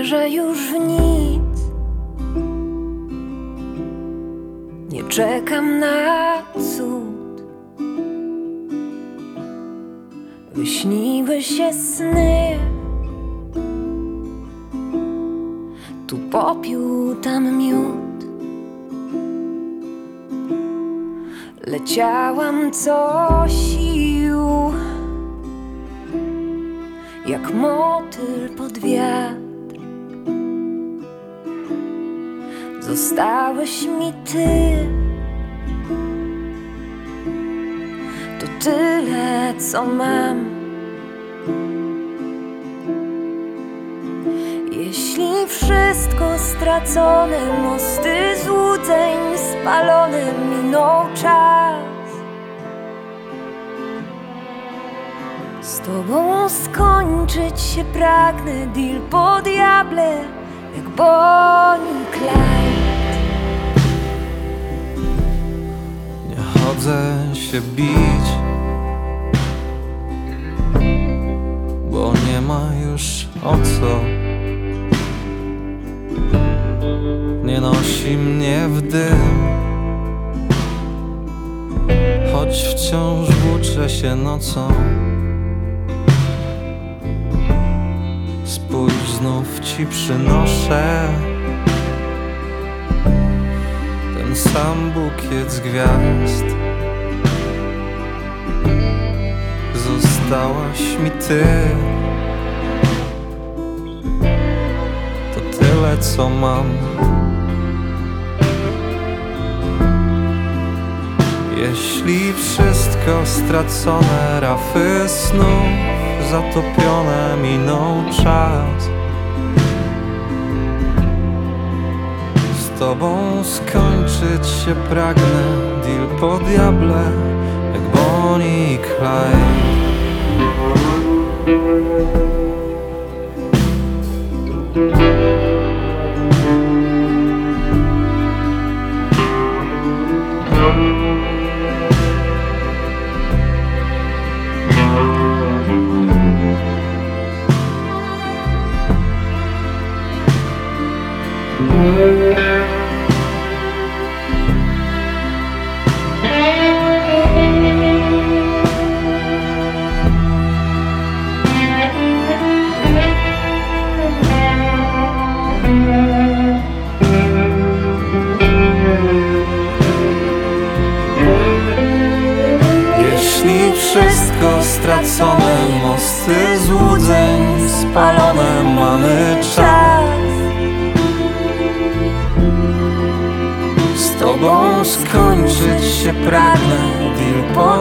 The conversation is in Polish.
wierzę już w nic. Nie czekam na cud. Wyśniły się sny. Tu popiół, tam miód. Leciałam co sił Jak motyl pod wiatr Zostałeś mi ty To tyle co mam Jeśli wszystko stracone, mosty złudzeń spalone, minął czas. Z tobą skończyć się pragnę, deal po diable, jak Bonnie Clyde. Chodzę się bić, bo nie ma już o co. Nie nosi mnie w dym, choć wciąż włóczę się nocą. Spójrz, znów ci przynoszę ten sam bukiet z gwiazd. Zostałaś mi ty. To tyle, co mam. Jeśli wszystko stracone, rafy snów zatopione, minął czas. Z tobą skończyć się pragnę Deal po diable Jak Bonnie i Clyde Jeśli wszystko stracone Mosty złudzeń spalone Mamy czas. Z tobą skończyć się pragnę Deal po